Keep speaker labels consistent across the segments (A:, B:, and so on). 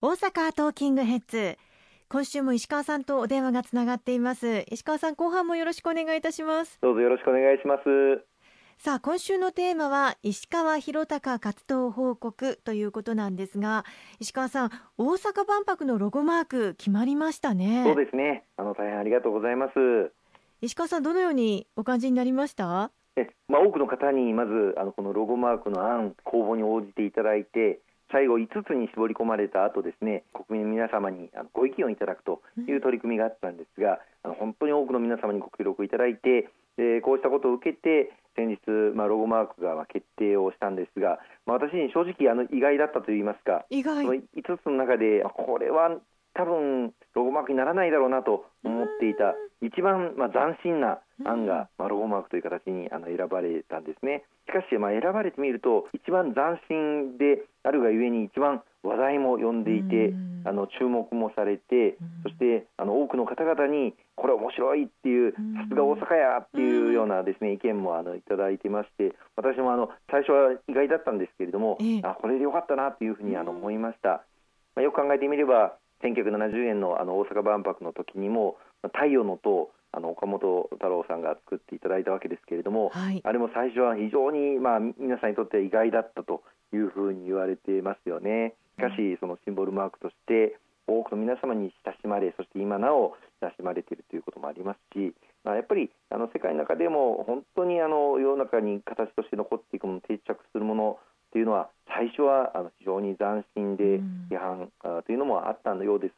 A: 大阪トーキングヘッズ。今週も石川さんとお電話がつながっています。石川さん後半もよろしくお願いいたします。
B: どうぞよろしくお願いします。
A: さあ今週のテーマは石川博隆活動報告ということなんですが石川さん大阪万博のロゴマーク決まりましたね。
B: そうですね。あの大変ありがとうございます。
A: 石川さんどのようにお感じになりました？
B: えまあ多くの方にまずあのこのロゴマークの案公募に応じていただいて最後5つに絞り込まれた後ですね国民の皆様にご意見をいただくという取り組みがあったんですが、あの本当に多くの皆様にご協力いただいて、えこうしたことを受けて先日、まあ、ロゴマークが決定をしたんですが、まあ、私に正直あの意外だったといいますか
A: 意外。5
B: つの中でこれは多分ロゴマークにならないだろうなと思っていた一番、まあ、斬新な案が、まあ、ロゴマークという形にあの選ばれたんですね。しかし、まあ、選ばれてみると一番斬新であるがゆえに一番話題も呼んでいて、あの注目もされて、そしてあの多くの方々にこれ面白いっていう、さすが大阪やっていうようなですね意見もあのいただいてまして、私もあの最初は意外だったんですけれども、あこれでよかったなというふうにあの思いました。まあ、よく考えてみれば1970年のあの大阪万博の時にも太陽の塔あの岡本太郎さんが作っていただいたわけですけれども、はい、あれも最初は非常に、まあ、皆さんにとっては意外だったというふうに言われてますよね。しかしそのシンボルマークとして多くの皆様に親しまれそして今なお親しまれているということもありますし、まあ、やっぱりあの世界の中でも本当にあの世の中に形として残っていくもの定着するものというのは最初はあの非常に斬新でというのもあったようです。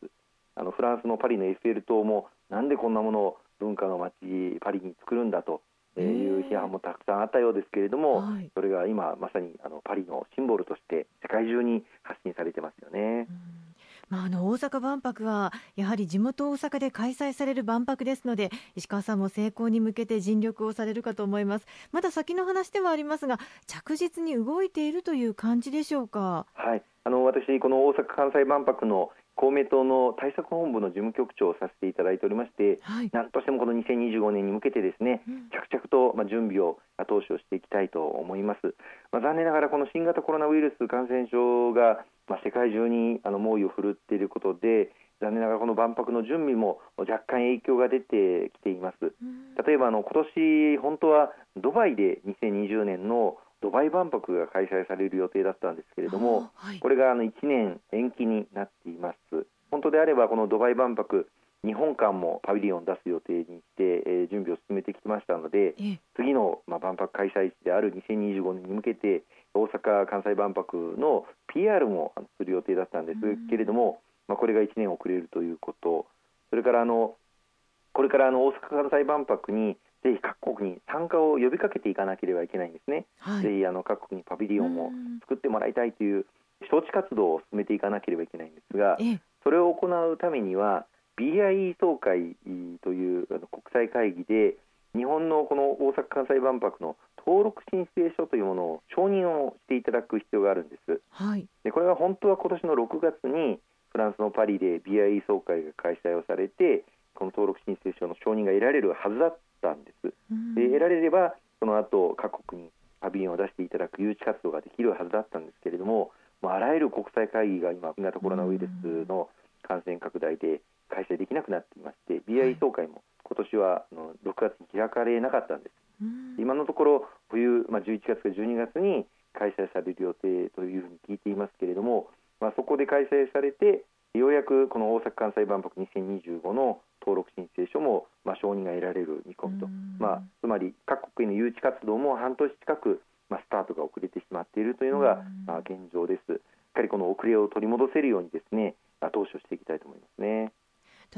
B: あのフランスのパリのエッフェル塔もなんでこんなものを文化の街パリに作るんだという批判もたくさんあったようですけれども、はい、それが今まさにあのパリのシンボルとして世界中に発信されてますよね。
A: まあ、あの大阪万博はやはり地元大阪で開催される万博ですので石川さんも成功に向けて尽力をされるかと思います。まだ先の話ではありますが着実に動いているという感じでしょうか？
B: はい私この大阪・関西万博の公明党の対策本部の事務局長をさせていただいておりまして、はい、なんとしてもこの2025年に向けてですね、うん、着々とまあ準備を後押しをしていきたいと思います。まあ、残念ながらこの新型コロナウイルス感染症がまあ世界中にあの猛威を振るっていることで。残念ながらこの万博の準備も若干影響が出てきています。例えばあの今年本当はドバイで2020年のドバイ万博が開催される予定だったんですけれども、はい、これがあの1年延期になっています。本当であればこのドバイ万博日本館もパビリオンを出す予定にして、えー、準備を進めてきましたので次の、まあ、万博開催地である2025年に向けて大阪・関西万博の PR もする予定だったんですけれども、まあ、これが1年遅れるということ。それからあのこれからあの大阪・関西万博にぜひ各国に参加を呼びかけていかなければいけないんですね、はい、ぜひあの各国にパビリオンを作ってもらいたいという招致活動を進めていかなければいけないんですがそれを行うためには BIE 総会という国際会議で日本のこの大阪・関西万博の登録申請書というものを承認をしていただく必要があるんです、はい、でこれは本当は今年の6月にフランスのパリで BIE 総会が開催をされてこの登録申請書の承認が得られるはずだったんです。で得られればその後各国にパビリオンを出していただく誘致活動ができるはずだったんですけれども、まあ、あらゆる国際会議が今新型コロナウイルスの感染拡大で開催できなくなっていまして BIE 総会も今年はあの6月に開かれなかったんです。今のところ冬、まあ、11月か12月に開催される予定というふうに聞いていますけれども、まあ、そこで開催されてようやくこの大阪・関西万博2025の登録申請書も、まあ、承認が得られる見込みと、まあ、つまり各国への誘致活動も半年近く、まあ、スタートが遅れてしまっているというのが、まあ、現状です。しっかりこの遅れを取り戻せるようにですね後押しをしていきたいと思いますね。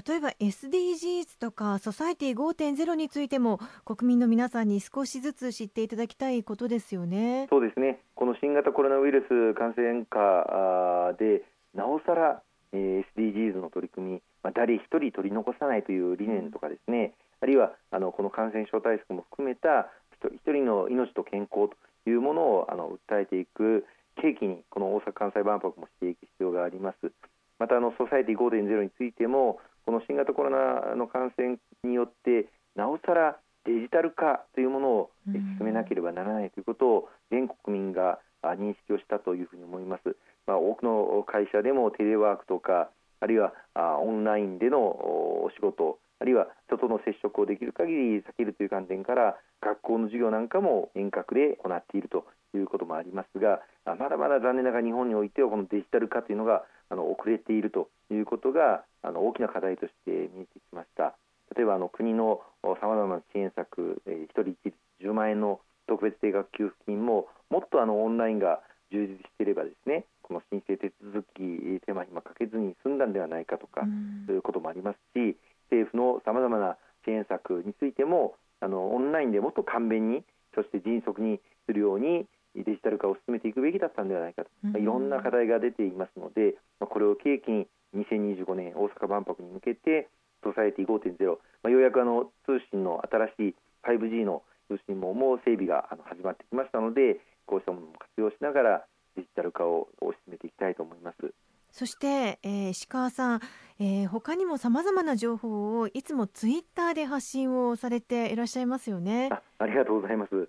A: 例えば SDGs とかソサイティ5.0についても国民の皆さんに少しずつ知っていただきたいことですよね。
B: そうですね。この新型コロナウイルス感染下でなおさら、えー、SDGs の取り組みまあ、誰一人取り残さないという理念とかですねあるいはあのこの感染症対策も含めた一人の命と健康というものをあの訴えていく契機にこの大阪・関西万博もしていく必要があります。またあのソサエティ5.0についてもこの新型コロナの感染によってなおさらデジタル化というものを進めなければならないということを全国民が認識をしたというふうに思います。まあ、多くの会社でもテレワークとかあるいはあオンラインでのお仕事あるいは人との接触をできる限り避けるという観点から学校の授業なんかも遠隔で行っているということもありますがまだまだ残念ながら日本においてはこのデジタル化というのがあの遅れているということがあの大きな課題として見えてきました。例えばあの国のさまざまな支援策、えー、1人一律10万円の特別定額給付金ももっとあのオンラインが充実していればですねこの申請手続き手間暇かけずに済んだんではないかとか、そういうこともありますし政府のさまざまな支援策についてもあのオンラインでもっと簡便にそして迅速にするようにデジタル化を進めていくべきだったのではないかと、まあ、いろんな課題が出ていますので、まあ、これを契機に2025年大阪万博に向けてソサエティ5.0、まあ、ようやくあの通信の新しい 5G の通信網も整備が始まってきましたのでこうしたものも活用しながらデジタル化を進めていきたいと思います。
A: そして、えー、石川さん、えー、他にもさまざまな情報をいつもツイッターで発信をされていらっしゃいますよね。
B: あありがとうございます。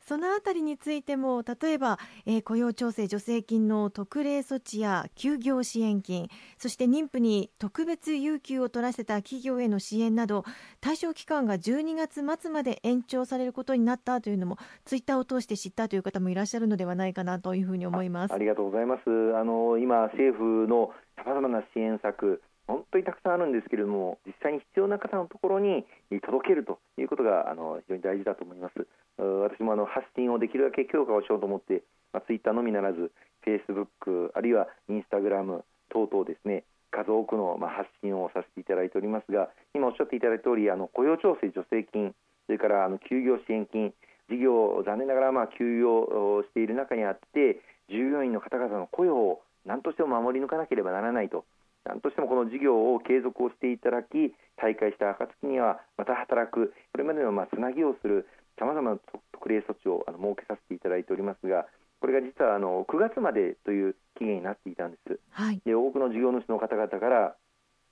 A: そのあたりについても例えば、えー、雇用調整助成金の特例措置や休業支援金そして妊婦に特別有給を取らせた企業への支援など対象期間が12月末まで延長されることになったというのもツイッターを通して知ったという方もいらっしゃるのではないかなというふうに思います。
B: ありがとうございます。あの今政府のさまざまな支援策本当にたくさんあるんですけれども実際に必要な方のところに届けるということがあの非常に大事だと思います。私もあの発信をできるだけ強化をしようと思って、まあ、ツイッターのみならずフェイスブックあるいはインスタグラム等々ですね数多くのま発信をさせていただいておりますが今おっしゃっていただいた通りあり雇用調整助成金それからあの休業支援金事業残念ながらまあ休業している中にあって従業員の方々の雇用を何としても守り抜かなければならないと。何としてもこの事業を継続をしていただき大会した暁にはまた働くこれまでのまあつなぎをするさまざまな特例措置をあの設けさせていただいておりますがこれが実はあの9月までという期限になっていたんです。はい、で多くの事業主の方々から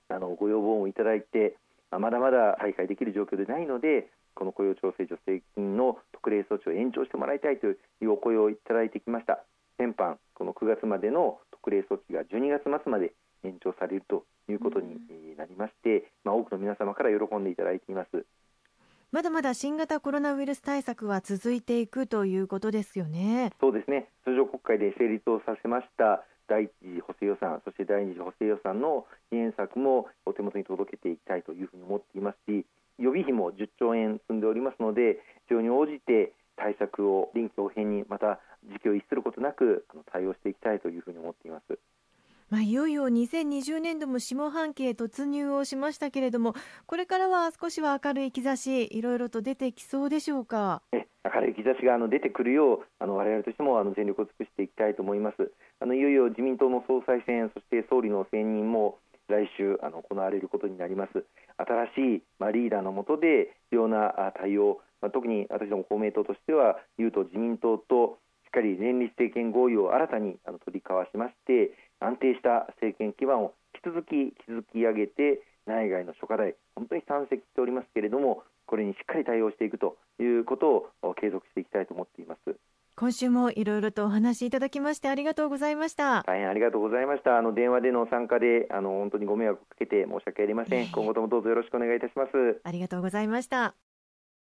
B: あのご要望をいただいてまだまだ再開できる状況でないのでこの雇用調整助成金の特例措置を延長してもらいたいというお声をいただいてきました先般この9月までの特例措置が12月末まで延長されるということになりまして、まあ、多くの皆様から喜んでいただいています。
A: まだまだ新型コロナウイルス対策は続いていくということですよね。
B: そうですね。通常国会で成立をさせました第一次補正予算そして第二次補正予算の支援策もお手元に届けていきたいというふうに思っていますし予備費も10兆円積んでおりますので必要に応じて対策を臨機応変にまた時期を逸することなく対応していきたいというふうに思っています。
A: まあ、いよいよ2020年度も下半期へ突入をしましたけれどもこれからは少しは明るい兆しいろいろと出てきそうでしょうか？
B: 明るい兆しがあの出てくるようあの我々としてもあの全力を尽くしていきたいと思います。あのいよいよ自民党の総裁選そして総理の選任も来週あの行われることになります。新しい、まあ、リーダーの下で必要な対応、まあ、特に私ども公明党としてはいうと自民党としっかり連立政権合意を新たにあの取り交わしまして安定した政権基盤を引き続き築き上げて内外の諸課題本当に山積しておりますけれどもこれにしっかり対応していくということを継続していきたいと思っています。
A: 今週もいろいろとお話しいただきましてありがとうございました。
B: 大変ありがとうございました。あの電話での参加であの本当にご迷惑をかけて申し訳ありません。今後ともどうぞよろしくお願いいたします。
A: ありがとうございました